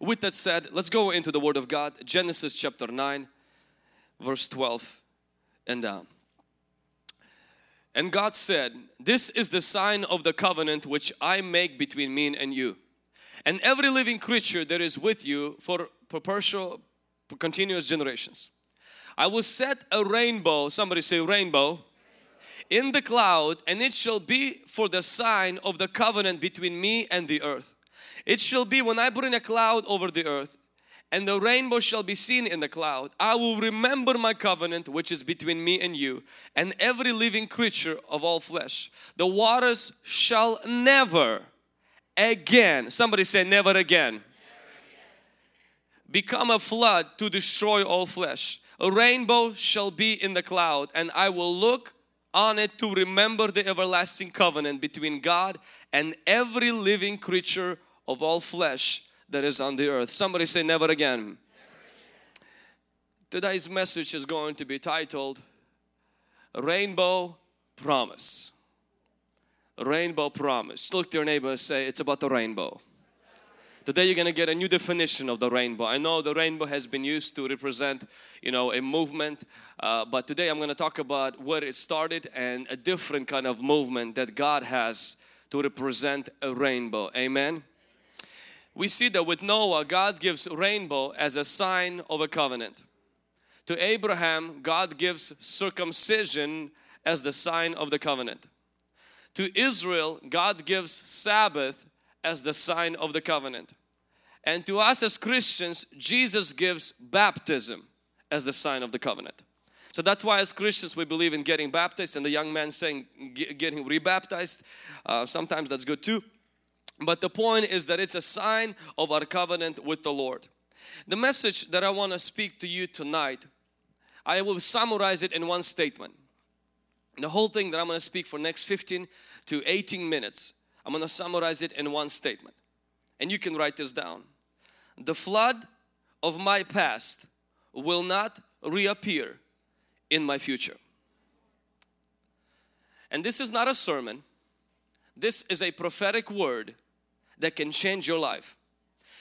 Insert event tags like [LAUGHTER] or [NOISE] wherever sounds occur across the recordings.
with that said, let's go into the Word of God. Genesis chapter 9, verse 12 and down. And God said, This is the sign of the covenant which I make between me and you, and every living creature that is with you for perpetual, for continuous generations. I will set a rainbow, somebody say rainbow, in the cloud, and it shall be for the sign of the covenant between me and the earth. It shall be when I bring a cloud over the earth and the rainbow shall be seen in the cloud. I will remember my covenant which is between me and you and every living creature of all flesh. The waters shall never again, somebody say never again, never again. become a flood to destroy all flesh. A rainbow shall be in the cloud and I will look on it to remember the everlasting covenant between God and every living creature of all flesh that is on the earth. Somebody say never again. never again. Today's message is going to be titled Rainbow Promise. Rainbow Promise. Look to your neighbor and say it's about the rainbow. Today you're going to get a new definition of the rainbow. I know the rainbow has been used to represent, you know, a movement, uh, but today I'm going to talk about where it started and a different kind of movement that God has to represent a rainbow. Amen we see that with Noah, God gives rainbow as a sign of a covenant. To Abraham, God gives circumcision as the sign of the covenant. To Israel, God gives Sabbath as the sign of the covenant. And to us as Christians, Jesus gives baptism as the sign of the covenant. So that's why as Christians we believe in getting baptized and the young man saying getting rebaptized. Uh, sometimes that's good too. But the point is that it's a sign of our covenant with the Lord. The message that I want to speak to you tonight, I will summarize it in one statement. The whole thing that I'm going to speak for next 15 to 18 minutes, I'm going to summarize it in one statement. And you can write this down. The flood of my past will not reappear in my future. And this is not a sermon. This is a prophetic word that can change your life.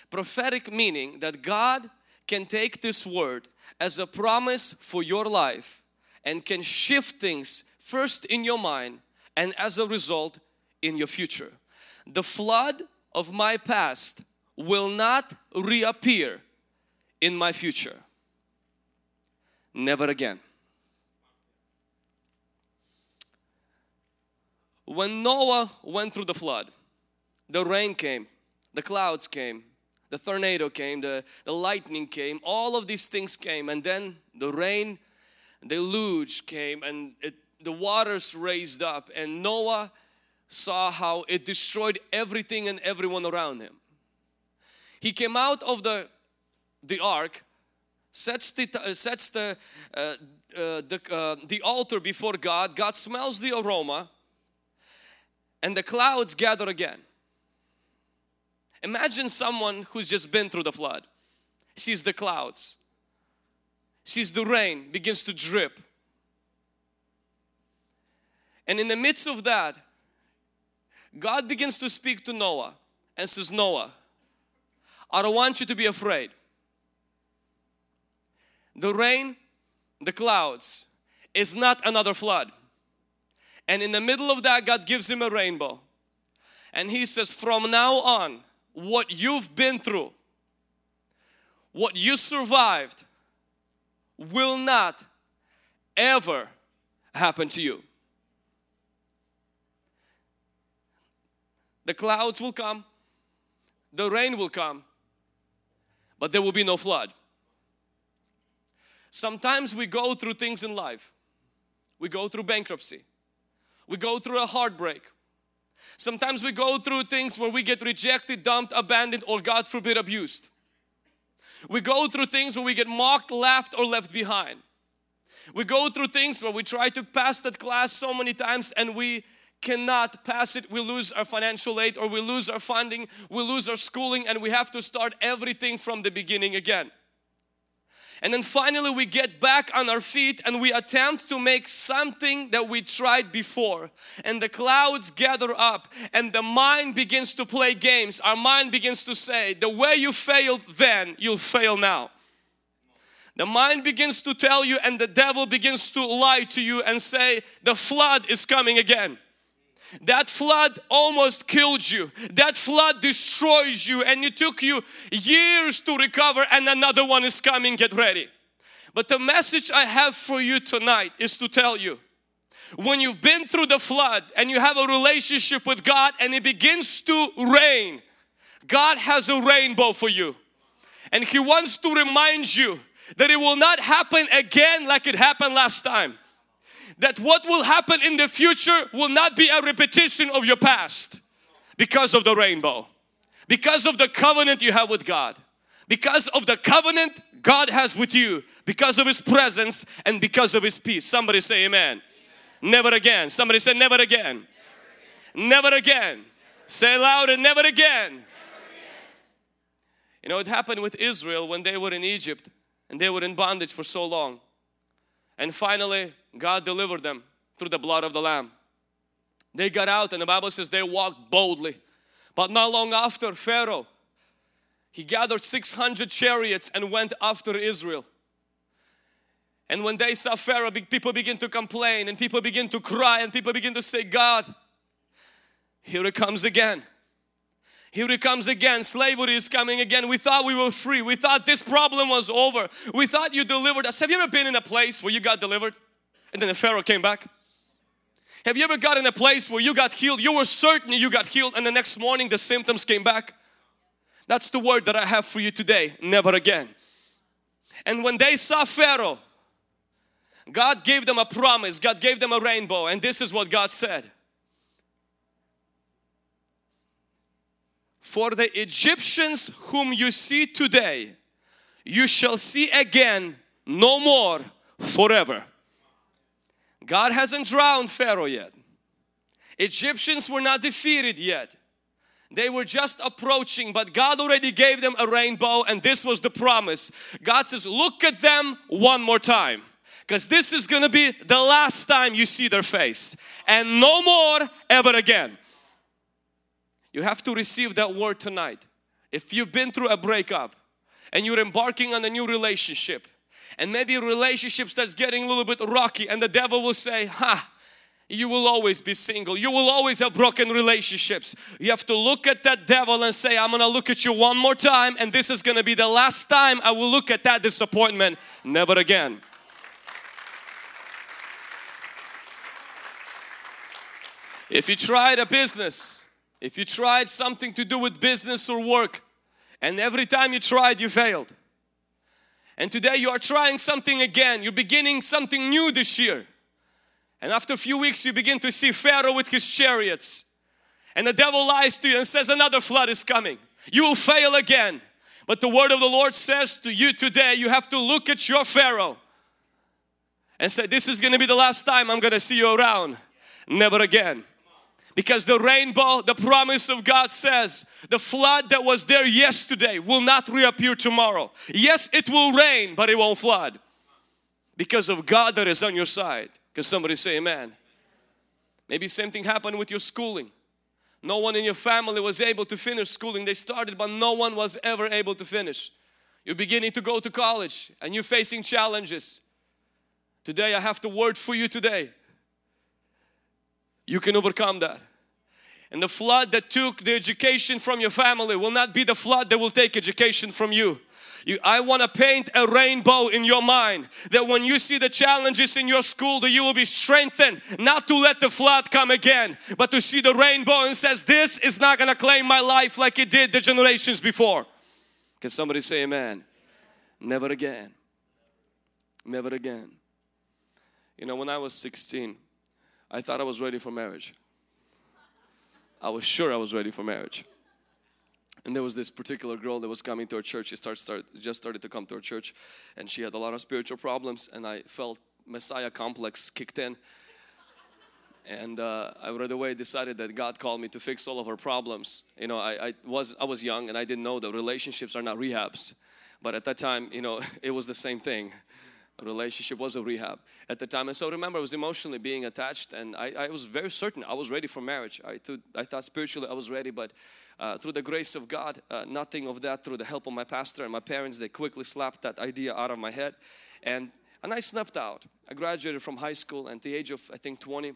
Prophetic meaning that God can take this word as a promise for your life and can shift things first in your mind and as a result in your future. The flood of my past will not reappear in my future. Never again. When Noah went through the flood, the rain came, the clouds came, the tornado came, the, the lightning came, all of these things came and then the rain, the deluge came and it, the waters raised up and Noah saw how it destroyed everything and everyone around him. He came out of the, the ark, sets the, sets the, uh, uh, the, uh, the altar before God, God smells the aroma and the clouds gather again. Imagine someone who's just been through the flood, sees the clouds, sees the rain begins to drip. And in the midst of that, God begins to speak to Noah and says, Noah, I don't want you to be afraid. The rain, the clouds is not another flood. And in the middle of that, God gives him a rainbow. And he says, from now on, what you've been through, what you survived, will not ever happen to you. The clouds will come, the rain will come, but there will be no flood. Sometimes we go through things in life. We go through bankruptcy. We go through a heartbreak. Sometimes we go through things where we get rejected, dumped, abandoned, or God forbid, abused. We go through things where we get mocked, laughed, or left behind. We go through things where we try to pass that class so many times and we cannot pass it. We lose our financial aid or we lose our funding, we lose our schooling, and we have to start everything from the beginning again. And then finally we get back on our feet and we attempt to make something that we tried before. And the clouds gather up and the mind begins to play games. Our mind begins to say, the way you failed then, you'll fail now. The mind begins to tell you and the devil begins to lie to you and say, the flood is coming again. That flood almost killed you. That flood destroys you and it took you years to recover and another one is coming, get ready. But the message I have for you tonight is to tell you when you've been through the flood and you have a relationship with God and it begins to rain, God has a rainbow for you. And He wants to remind you that it will not happen again like it happened last time that what will happen in the future will not be a repetition of your past because of the rainbow, because of the covenant you have with God, because of the covenant God has with you, because of His presence and because of His peace. Somebody say amen. amen. Never again. Somebody say never again. Never again. Never again. Say louder, never again. never again. You know, it happened with Israel when they were in Egypt and they were in bondage for so long. And finally, God delivered them through the blood of the Lamb. They got out and the Bible says they walked boldly. But not long after Pharaoh, he gathered 600 chariots and went after Israel. And when they saw Pharaoh, people begin to complain and people begin to cry and people begin to say, God, here it comes again. Here it comes again. Slavery is coming again. We thought we were free. We thought this problem was over. We thought you delivered us. Have you ever been in a place where you got delivered? And then the Pharaoh came back? Have you ever got in a place where you got healed? You were certain you got healed and the next morning the symptoms came back? That's the word that I have for you today. Never again. And when they saw Pharaoh, God gave them a promise. God gave them a rainbow and this is what God said. For the Egyptians whom you see today, you shall see again no more forever. God hasn't drowned Pharaoh yet. Egyptians were not defeated yet. They were just approaching, but God already gave them a rainbow, and this was the promise. God says, Look at them one more time because this is to be the last time you see their face, and no more ever again. You have to receive that word tonight. If you've been through a breakup and you're embarking on a new relationship, and maybe relationship starts getting a little bit rocky and the devil will say ha you will always be single. You will always have broken relationships. You have to look at that devil and say I'm gonna look at you one more time and this is gonna be the last time I will look at that disappointment never again. If you tried a business if you tried something to do with business or work and every time you tried you failed and today you are trying something again. You're beginning something new this year. And after a few weeks you begin to see Pharaoh with his chariots. And the devil lies to you and says another flood is coming. You will fail again. But the word of the Lord says to you today, you have to look at your Pharaoh and say, this is going to be the last time I'm going to see you around. Never again. Because the rainbow, the promise of God says, the flood that was there yesterday will not reappear tomorrow. Yes, it will rain, but it won't flood. Because of God that is on your side. Can somebody say amen? Maybe same thing happened with your schooling. No one in your family was able to finish schooling. They started, but no one was ever able to finish. You're beginning to go to college and you're facing challenges. Today I have the word for you today you can overcome that. And the flood that took the education from your family will not be the flood that will take education from you. You, I want to paint a rainbow in your mind that when you see the challenges in your school that you will be strengthened not to let the flood come again but to see the rainbow and says this is not going to claim my life like it did the generations before. Can somebody say amen? Never again. Never again. You know when I was 16 I thought I was ready for marriage. I was sure I was ready for marriage. And there was this particular girl that was coming to our church. She start, start, just started to come to our church and she had a lot of spiritual problems and I felt Messiah complex kicked in. And uh, I right away decided that God called me to fix all of her problems. You know, I, I, was, I was young and I didn't know that relationships are not rehabs. But at that time, you know, [LAUGHS] it was the same thing. Relationship was a rehab at the time. And so remember, I was emotionally being attached and I, I was very certain I was ready for marriage. I, thought, I thought spiritually I was ready, but uh, through the grace of God, uh, nothing of that, through the help of my pastor and my parents, they quickly slapped that idea out of my head. And, and I snapped out. I graduated from high school at the age of, I think, 20,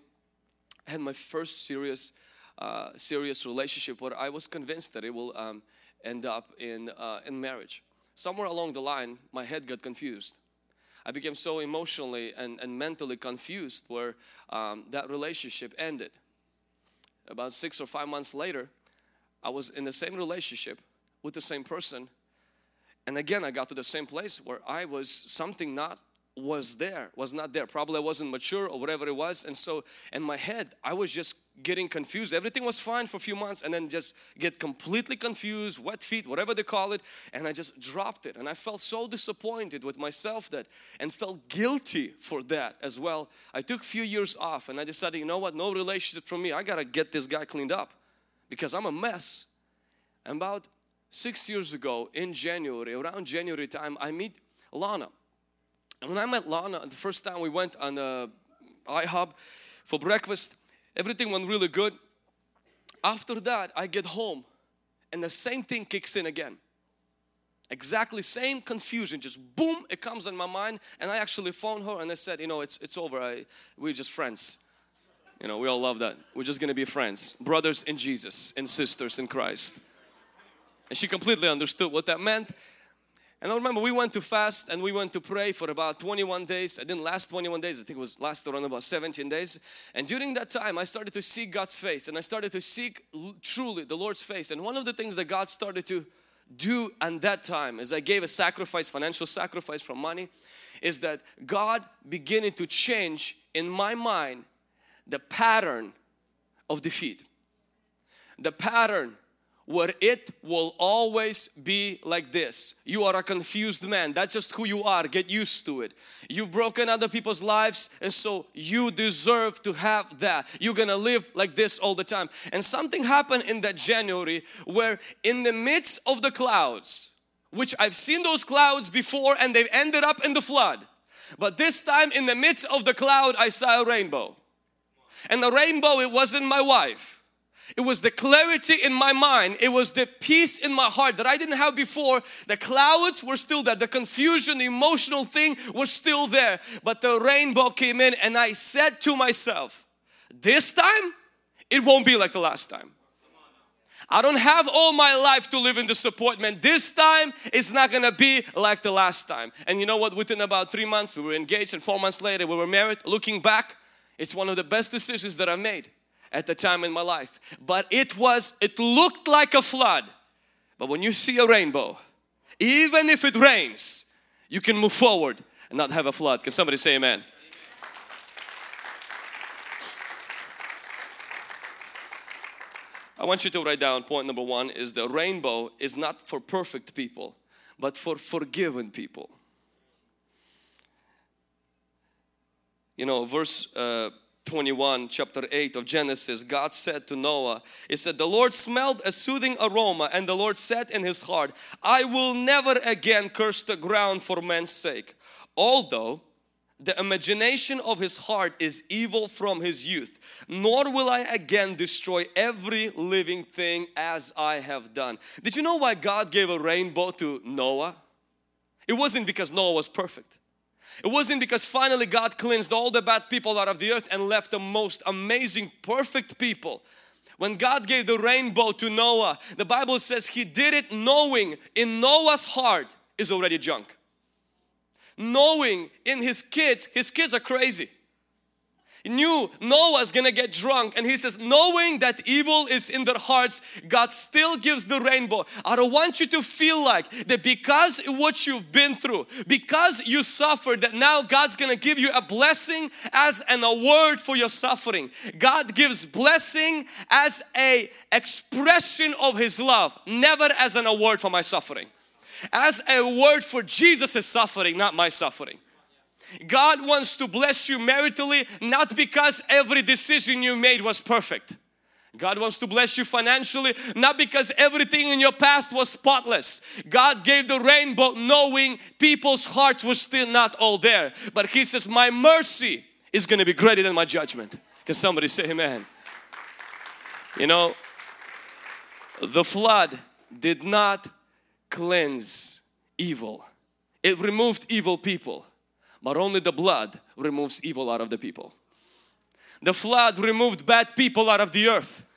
I had my first serious, uh, serious relationship where I was convinced that it will um, end up in, uh, in marriage. Somewhere along the line, my head got confused. I became so emotionally and, and mentally confused where um, that relationship ended. About six or five months later, I was in the same relationship with the same person. And again, I got to the same place where I was something not was there was not there. Probably I wasn't mature or whatever it was. And so in my head I was just getting confused. Everything was fine for a few months and then just get completely confused wet feet whatever they call it. And I just dropped it. And I felt so disappointed with myself that and felt guilty for that as well. I took a few years off and I decided you know what? No relationship for me. I gotta get this guy cleaned up because I'm a mess. And about six years ago in January around January time I meet Lana and when I met Lana, the first time we went on the IHOP for breakfast, everything went really good. After that, I get home and the same thing kicks in again. Exactly same confusion, just boom, it comes in my mind. And I actually phoned her and I said, you know, it's, it's over, I, we're just friends. You know, we all love that. We're just gonna be friends, brothers in Jesus and sisters in Christ. And she completely understood what that meant. And I remember we went to fast and we went to pray for about 21 days. It didn't last 21 days, I think it was last around about 17 days. And during that time, I started to seek God's face and I started to seek truly the Lord's face. And one of the things that God started to do at that time is I gave a sacrifice, financial sacrifice from money, is that God beginning to change in my mind the pattern of defeat. The pattern where it will always be like this. You are a confused man. That's just who you are. Get used to it. You've broken other people's lives and so you deserve to have that. You're gonna live like this all the time. And something happened in that January where in the midst of the clouds, which I've seen those clouds before and they've ended up in the flood. But this time in the midst of the cloud I saw a rainbow. And the rainbow it wasn't my wife it was the clarity in my mind. It was the peace in my heart that I didn't have before. The clouds were still there. The confusion, the emotional thing was still there. But the rainbow came in and I said to myself, this time it won't be like the last time. I don't have all my life to live in disappointment. This time it's not gonna be like the last time. And you know what? Within about three months we were engaged and four months later we were married. Looking back, it's one of the best decisions that I've made at the time in my life. But it was, it looked like a flood. But when you see a rainbow, even if it rains, you can move forward and not have a flood. Can somebody say amen? I want you to write down point number one is the rainbow is not for perfect people, but for forgiven people. You know, verse uh, 21 chapter 8 of Genesis God said to Noah he said the Lord smelled a soothing aroma and the Lord said in his heart I will never again curse the ground for man's sake although the imagination of his heart is evil from his youth nor will I again destroy every living thing as I have done. Did you know why God gave a rainbow to Noah? It wasn't because Noah was perfect it wasn't because finally God cleansed all the bad people out of the earth and left the most amazing, perfect people. When God gave the rainbow to Noah, the Bible says he did it knowing in Noah's heart is already junk. Knowing in his kids, his kids are crazy. Knew Noah's gonna get drunk and he says knowing that evil is in their hearts God still gives the rainbow. I don't want you to feel like that because what you've been through because you suffered that now God's gonna give you a blessing as an award for your suffering. God gives blessing as a expression of his love never as an award for my suffering. As a word for Jesus' suffering not my suffering God wants to bless you maritally not because every decision you made was perfect God wants to bless you financially, not because everything in your past was spotless. God gave the rainbow knowing people's hearts were still not all there. But He says, My mercy is going to be greater than my judgment. Can somebody say amen? You know, the flood did not cleanse evil, it removed evil people, but only the blood removes evil out of the people. The flood removed bad people out of the earth.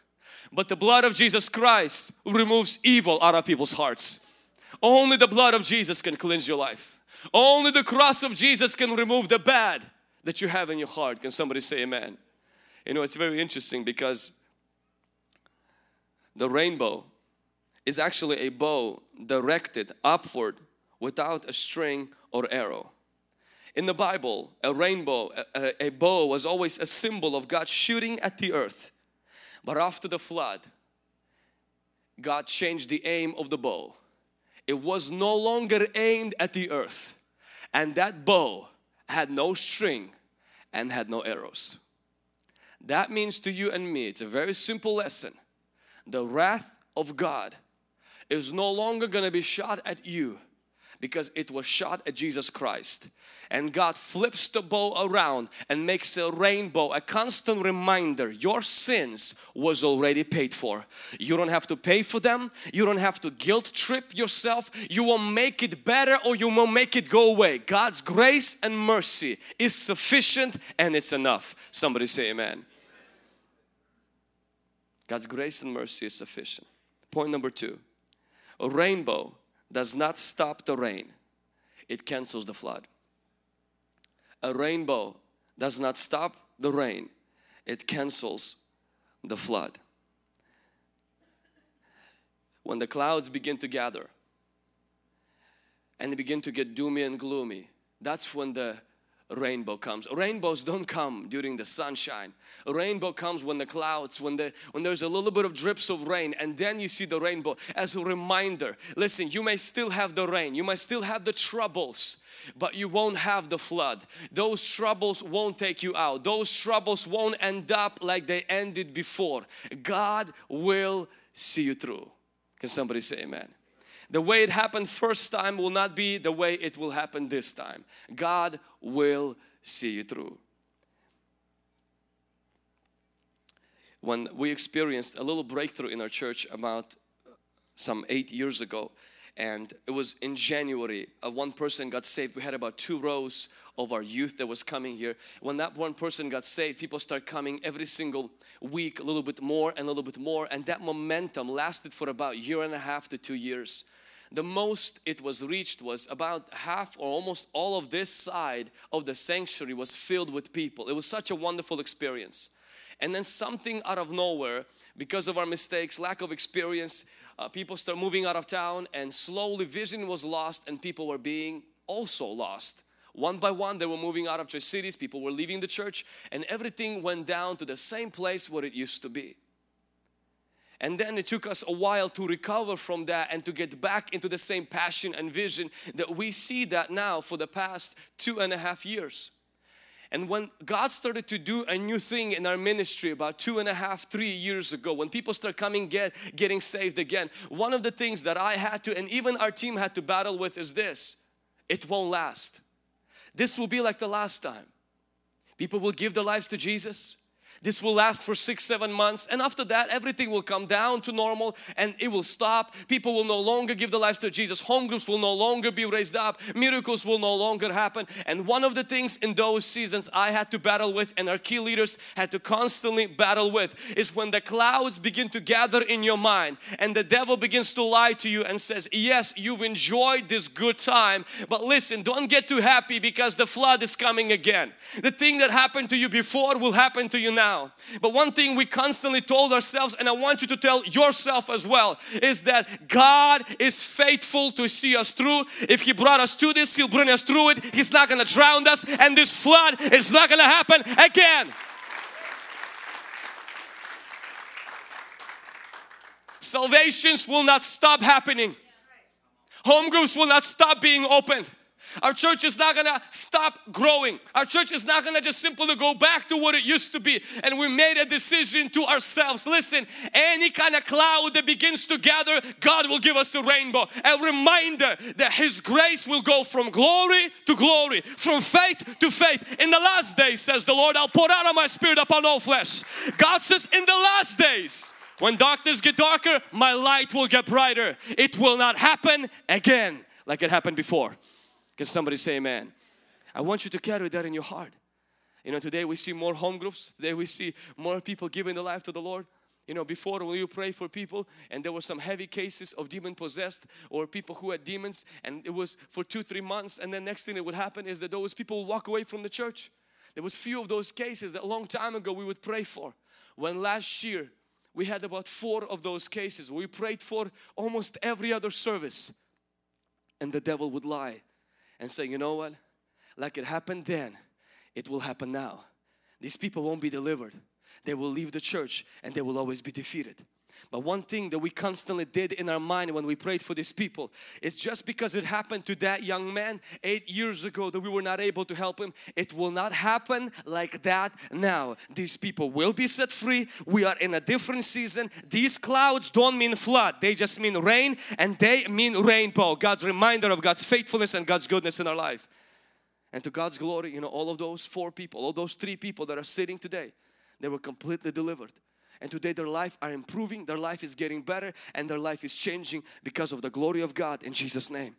But the blood of Jesus Christ removes evil out of people's hearts. Only the blood of Jesus can cleanse your life. Only the cross of Jesus can remove the bad that you have in your heart. Can somebody say amen? You know, it's very interesting because the rainbow is actually a bow directed upward without a string or arrow. In the Bible, a rainbow, a, a, bow was always a symbol of God shooting at the earth. But after the flood, God changed the aim of the bow. It was no longer aimed at the earth, and that bow had no string and had no arrows. That means to you and me, it's a very simple lesson. The wrath of God is no longer going to be shot at you because it was shot at Jesus Christ and God flips the bow around and makes a rainbow a constant reminder your sins was already paid for. You don't have to pay for them. You don't have to guilt trip yourself. You will make it better or you will make it go away. God's grace and mercy is sufficient and it's enough. Somebody say amen. God's grace and mercy is sufficient. Point number two. A rainbow does not stop the rain. It cancels the flood a rainbow does not stop the rain, it cancels the flood. When the clouds begin to gather and they begin to get doomy and gloomy, that's when the rainbow comes. Rainbows don't come during the sunshine. A rainbow comes when the clouds, when the when there's a little bit of drips of rain and then you see the rainbow as a reminder. Listen, you may still have the rain, you might still have the troubles, but you won't have the flood. Those troubles won't take you out. Those troubles won't end up like they ended before. God will see you through. Can somebody say amen? The way it happened first time will not be the way it will happen this time. God will see you through. When we experienced a little breakthrough in our church about some eight years ago, and it was in January. Uh, one person got saved. We had about two rows of our youth that was coming here. When that one person got saved, people start coming every single week, a little bit more and a little bit more, and that momentum lasted for about year and a half to two years. The most it was reached was about half or almost all of this side of the sanctuary was filled with people. It was such a wonderful experience. And then something out of nowhere, because of our mistakes, lack of experience, uh, people start moving out of town and slowly vision was lost and people were being also lost. One by one they were moving out of church cities, people were leaving the church and everything went down to the same place where it used to be. And then it took us a while to recover from that and to get back into the same passion and vision that we see that now for the past two and a half years. And when God started to do a new thing in our ministry about two and a half, three years ago, when people start coming get getting saved again, one of the things that I had to and even our team had to battle with is this. It won't last. This will be like the last time. People will give their lives to Jesus this will last for six, seven months and after that everything will come down to normal and it will stop. People will no longer give their lives to Jesus. Home groups will no longer be raised up. Miracles will no longer happen. And one of the things in those seasons I had to battle with and our key leaders had to constantly battle with is when the clouds begin to gather in your mind and the devil begins to lie to you and says, yes, you've enjoyed this good time, but listen, don't get too happy because the flood is coming again. The thing that happened to you before will happen to you now now. But one thing we constantly told ourselves, and I want you to tell yourself as well, is that God is faithful to see us through. If He brought us to this, He'll bring us through it. He's not to drown us, and this flood is not to happen again. Salvations will not stop happening. Home groups will not stop being opened. Our church is not gonna stop growing. Our church is not gonna just simply go back to what it used to be. And we made a decision to ourselves. Listen, any kind of cloud that begins to gather, God will give us the rainbow. A reminder that His grace will go from glory to glory, from faith to faith. In the last days, says the Lord, I'll pour out of my spirit upon all flesh. God says, in the last days, when darkness get darker, my light will get brighter. It will not happen again like it happened before. Can somebody say amen? I want you to carry that in your heart. You know, today we see more home groups. Today we see more people giving their life to the Lord. You know, before when you pray for people and there were some heavy cases of demon possessed or people who had demons and it was for two, three months and then next thing that would happen is that those people would walk away from the church. There was few of those cases that long time ago we would pray for. When last year we had about four of those cases. We prayed for almost every other service. And the devil would lie and say, you know what? Like it happened then, it will happen now. These people won't be delivered. They will leave the church and they will always be defeated. But one thing that we constantly did in our mind when we prayed for these people is just because it happened to that young man eight years ago that we were not able to help him, it will not happen like that now. These people will be set free. We are in a different season. These clouds don't mean flood, they just mean rain and they mean rainbow. God's reminder of God's faithfulness and God's goodness in our life. And to God's glory, you know, all of those four people, all those three people that are sitting today, they were completely delivered and today their life are improving their life is getting better and their life is changing because of the glory of God in Jesus name.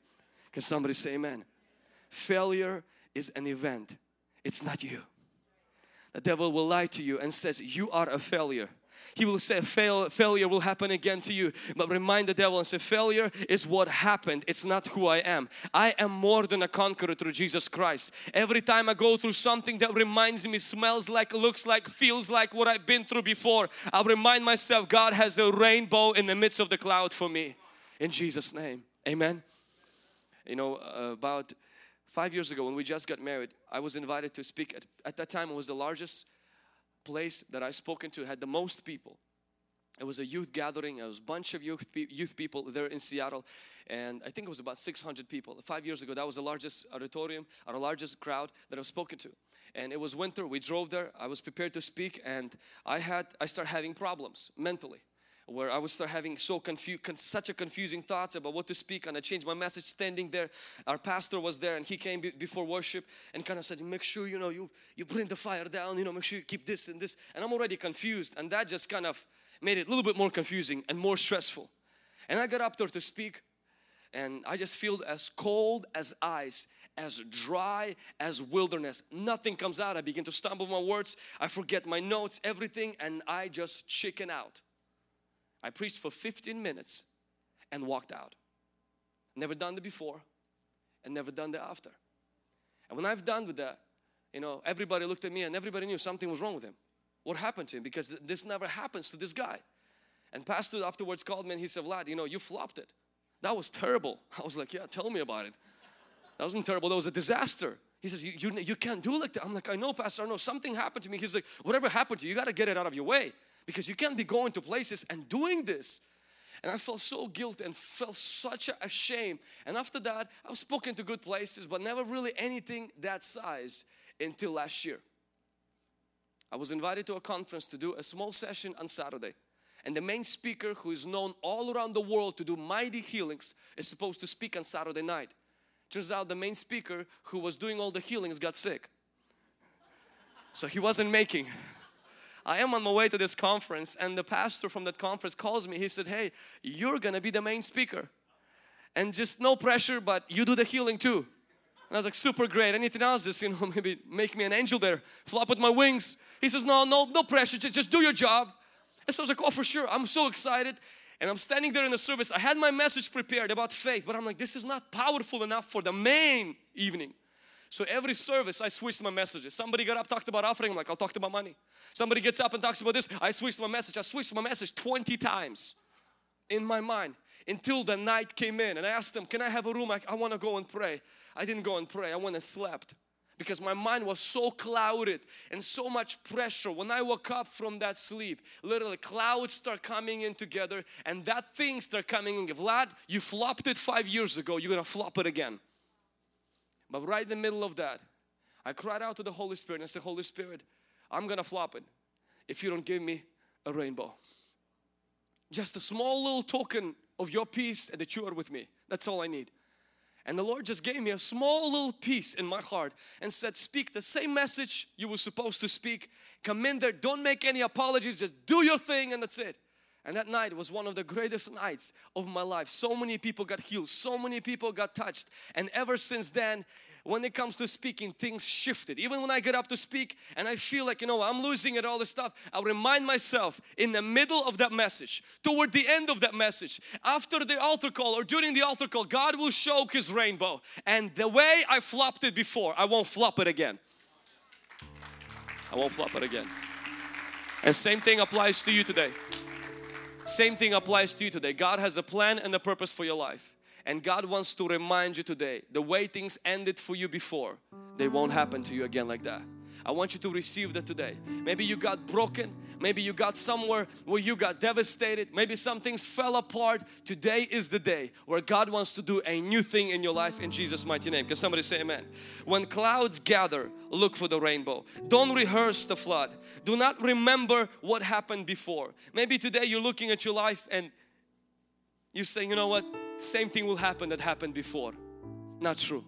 Can somebody say amen? Failure is an event. It's not you. The devil will lie to you and says you are a failure he will say Fail, failure will happen again to you. But remind the devil and say failure is what happened. It's not who I am. I am more than a conqueror through Jesus Christ. Every time I go through something that reminds me, smells like, looks like, feels like what I've been through before, I'll remind myself God has a rainbow in the midst of the cloud for me. In Jesus' name. Amen. You know, uh, about five years ago when we just got married, I was invited to speak. At, at that time, it was the largest place that I spoken to had the most people. It was a youth gathering. It was a bunch of youth youth people there in Seattle, and I think it was about 600 people. Five years ago, that was the largest auditorium, our largest crowd that I've spoken to. And it was winter. We drove there. I was prepared to speak, and I had I started having problems mentally where I would start having so confused, such a confusing thoughts about what to speak and I changed my message standing there. Our pastor was there and he came before worship and kind of said, make sure you know you, you bring the fire down, you know, make sure you keep this and this. And I'm already confused and that just kind of made it a little bit more confusing and more stressful. And I got up there to speak and I just feel as cold as ice as dry as wilderness. Nothing comes out. I begin to stumble my words. I forget my notes, everything, and I just chicken out. I preached for 15 minutes and walked out. Never done it before and never done that after. And when I've done with that, you know, everybody looked at me and everybody knew something was wrong with him. What happened to him? Because this never happens to this guy. And pastor afterwards called me and he said, Vlad, you know, you flopped it. That was terrible. [LAUGHS] I was like, yeah, tell me about it. That wasn't terrible, that was a disaster. He says, you, you, you can't do like that. I'm like, I know, Pastor, I know something happened to me. He's like, whatever happened to you, you got to get it out of your way because you can't be going to places and doing this. And I felt so guilty and felt such a shame. And after that, I've spoken to good places, but never really anything that size until last year. I was invited to a conference to do a small session on Saturday. And the main speaker, who is known all around the world to do mighty healings, is supposed to speak on Saturday night. Turns out the main speaker who was doing all the healings got sick. So he wasn't making I am on my way to this conference and the pastor from that conference calls me. He said, hey, you're gonna be the main speaker. And just no pressure, but you do the healing too. And I was like, super great. Anything else? Just, you know, [LAUGHS] maybe make me an angel there. Flop with my wings. He says, no, no, no pressure. Just, just do your job. And so I was like, oh, for sure. I'm so excited. And I'm standing there in the service. I had my message prepared about faith, but I'm like, this is not powerful enough for the main evening. So every service I switched my messages. Somebody got up, talked about offering, I'm like, I'll talk about money. Somebody gets up and talks about this, I switched my message. I switched my message 20 times in my mind until the night came in and I asked them, can I have a room? I, I want to go and pray. I didn't go and pray, I went and slept because my mind was so clouded and so much pressure. When I woke up from that sleep, literally clouds start coming in together and that thing start coming in. Vlad, you flopped it five years ago, you're gonna flop it again But right in the middle of that, I cried out to the Holy Spirit and I said, Holy Spirit, I'm gonna flop it if you don't give me a rainbow. Just a small little token of your peace and that you are with me. That's all I need. And the Lord just gave me a small little piece in my heart and said, Speak the same message you were supposed to speak. Come in there, don't make any apologies, just do your thing, and that's it. And that night was one of the greatest nights of my life. So many people got healed, so many people got touched. And ever since then, when it comes to speaking, things shifted. Even when I get up to speak and I feel like, you know, I'm losing it, all this stuff, I remind myself in the middle of that message, toward the end of that message, after the altar call or during the altar call, God will show His rainbow. And the way I flopped it before, I won't flop it again. I won't flop it again. And same thing applies to you today. Same thing applies to you today. God has a plan and a purpose for your life. And God wants to remind you today the way things ended for you before, they won't happen to you again like that. I want you to receive that today. Maybe you got broken. Maybe you got somewhere where you got devastated. Maybe some things fell apart. Today is the day where God wants to do a new thing in your life in Jesus mighty name. Can somebody say amen? When clouds gather, look for the rainbow. Don't rehearse the flood. Do not remember what happened before. Maybe today you're looking at your life and you're saying, you know what? Same thing will happen that happened before. Not true.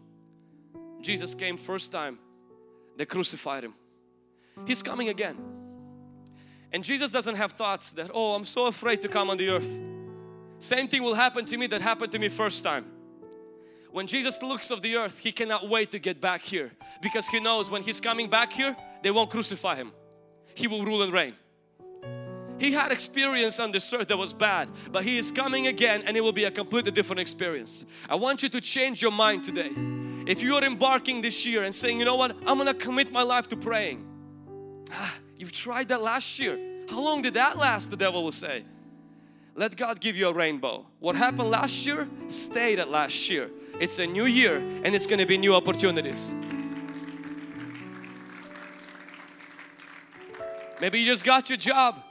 Jesus came first time, they crucified Him. He's coming again. And Jesus doesn't have thoughts that, oh, I'm so afraid to come on the earth. Same thing will happen to me that happened to me first time. When Jesus looks of the earth, He cannot wait to get back here because He knows when He's coming back here, they won't crucify Him. He will rule and reign. He had experience on this earth that was bad, but He is coming again and it will be a completely different experience. I want you to change your mind today. If you are embarking this year and saying, you know what, I'm gonna commit my life to praying. Ah, you've tried that last year. How long did that last? The devil will say. Let God give you a rainbow. What happened last year stayed at last year. It's a new year and it's gonna be new opportunities. Maybe you just got your job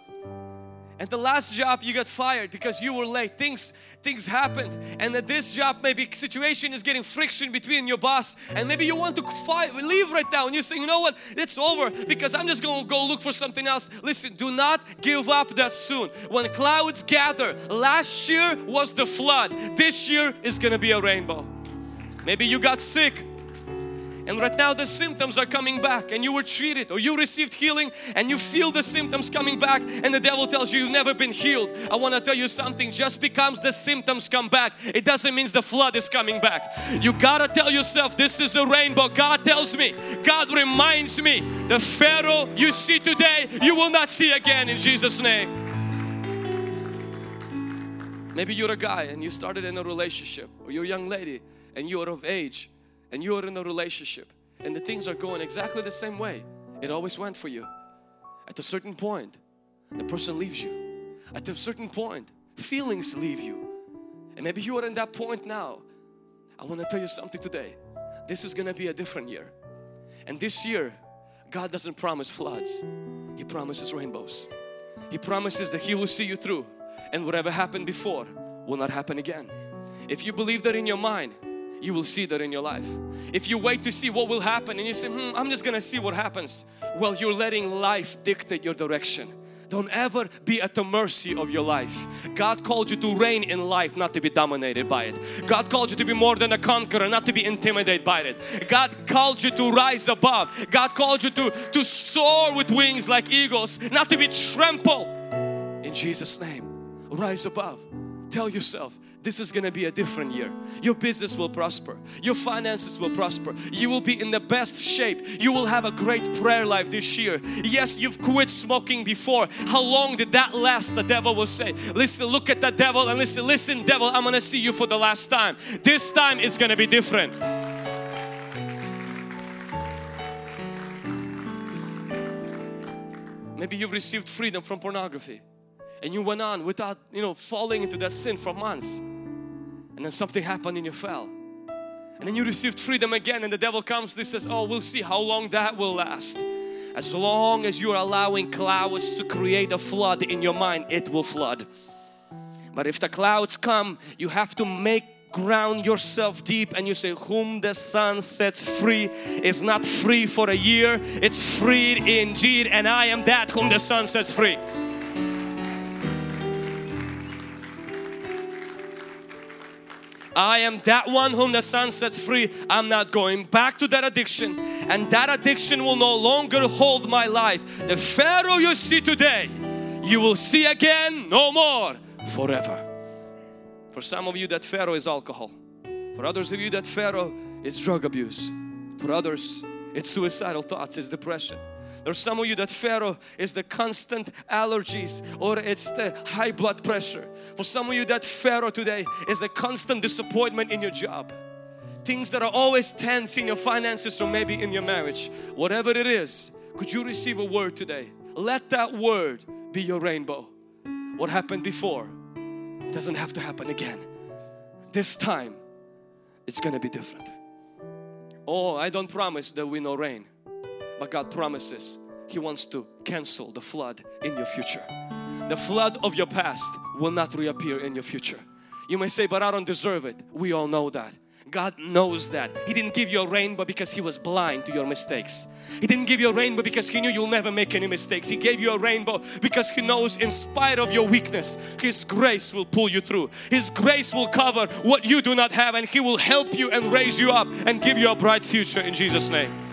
and the last job you got fired because you were late things things happened and that this job maybe situation is getting friction between your boss and maybe you want to fight, leave right now and you say you know what? It's over because I'm just to go look for something else. Listen do not give up that soon. When clouds gather last year was the flood. This year is to be a rainbow. Maybe you got sick and right now the symptoms are coming back and you were treated or you received healing and you feel the symptoms coming back and the devil tells you you've never been healed. I want to tell you something just because the symptoms come back it doesn't mean the flood is coming back. You gotta tell yourself this is a rainbow. God tells me, God reminds me the Pharaoh you see today you will not see again in Jesus name. Maybe you're a guy and you started in a relationship or you're a young lady and you're of age and you are in a relationship and the things are going exactly the same way it always went for you. At a certain point the person leaves you. At a certain point feelings leave you. And maybe you are in that point now. I want to tell you something today. This is gonna be a different year. And this year God doesn't promise floods. He promises rainbows. He promises that He will see you through. And whatever happened before will not happen again. If you believe that in your mind you will see that in your life. If you wait to see what will happen and you say, hmm, I'm just gonna see what happens. Well, you're letting life dictate your direction. Don't ever be at the mercy of your life. God called you to reign in life, not to be dominated by it. God called you to be more than a conqueror, not to be intimidated by it. God called you to rise above. God called you to, to soar with wings like eagles, not to be trampled. In Jesus' name, rise above. Tell yourself, this is going to be a different year. Your business will prosper. Your finances will prosper. You will be in the best shape. You will have a great prayer life this year. Yes, you've quit smoking before. How long did that last? The devil will say, listen, look at the devil and listen, listen, devil, I'm going to see you for the last time. This time it's going to be different. Maybe you've received freedom from pornography and you went on without, you know, falling into that sin for months and then something happened and you fell. And then you received freedom again and the devil comes and says oh we'll see how long that will last. As long as you're allowing clouds to create a flood in your mind it will flood. But if the clouds come you have to make ground yourself deep and you say, Whom the Son sets free is not free for a year, it's freed indeed, and I am that whom the Son sets free. I am that one whom the Son sets free. I'm not going back to that addiction, and that addiction will no longer hold my life. The Pharaoh you see today, you will see again no more forever. For some of you, that Pharaoh is alcohol. For others of you, that Pharaoh is drug abuse. For others, it's suicidal thoughts, it's depression. There's some of you that Pharaoh is the constant allergies or it's the high blood pressure. For some of you that Pharaoh today is the constant disappointment in your job. Things that are always tense in your finances or maybe in your marriage. Whatever it is, could you receive a word today? Let that word be your rainbow. What happened before doesn't have to happen again. This time it's gonna be different. Oh, I don't promise there will be no rain, but God promises He wants to cancel the flood in your future. The flood of your past will not reappear in your future. You may say, but I don't deserve it. We all know that. God knows that. He didn't give you a rainbow because He was blind to your mistakes. He didn't give you a rainbow because He knew you'll never make any mistakes. He gave you a rainbow because He knows in spite of your weakness, His grace will pull you through. His grace will cover what you do not have and He will help you and raise you up and give you a bright future in Jesus' name.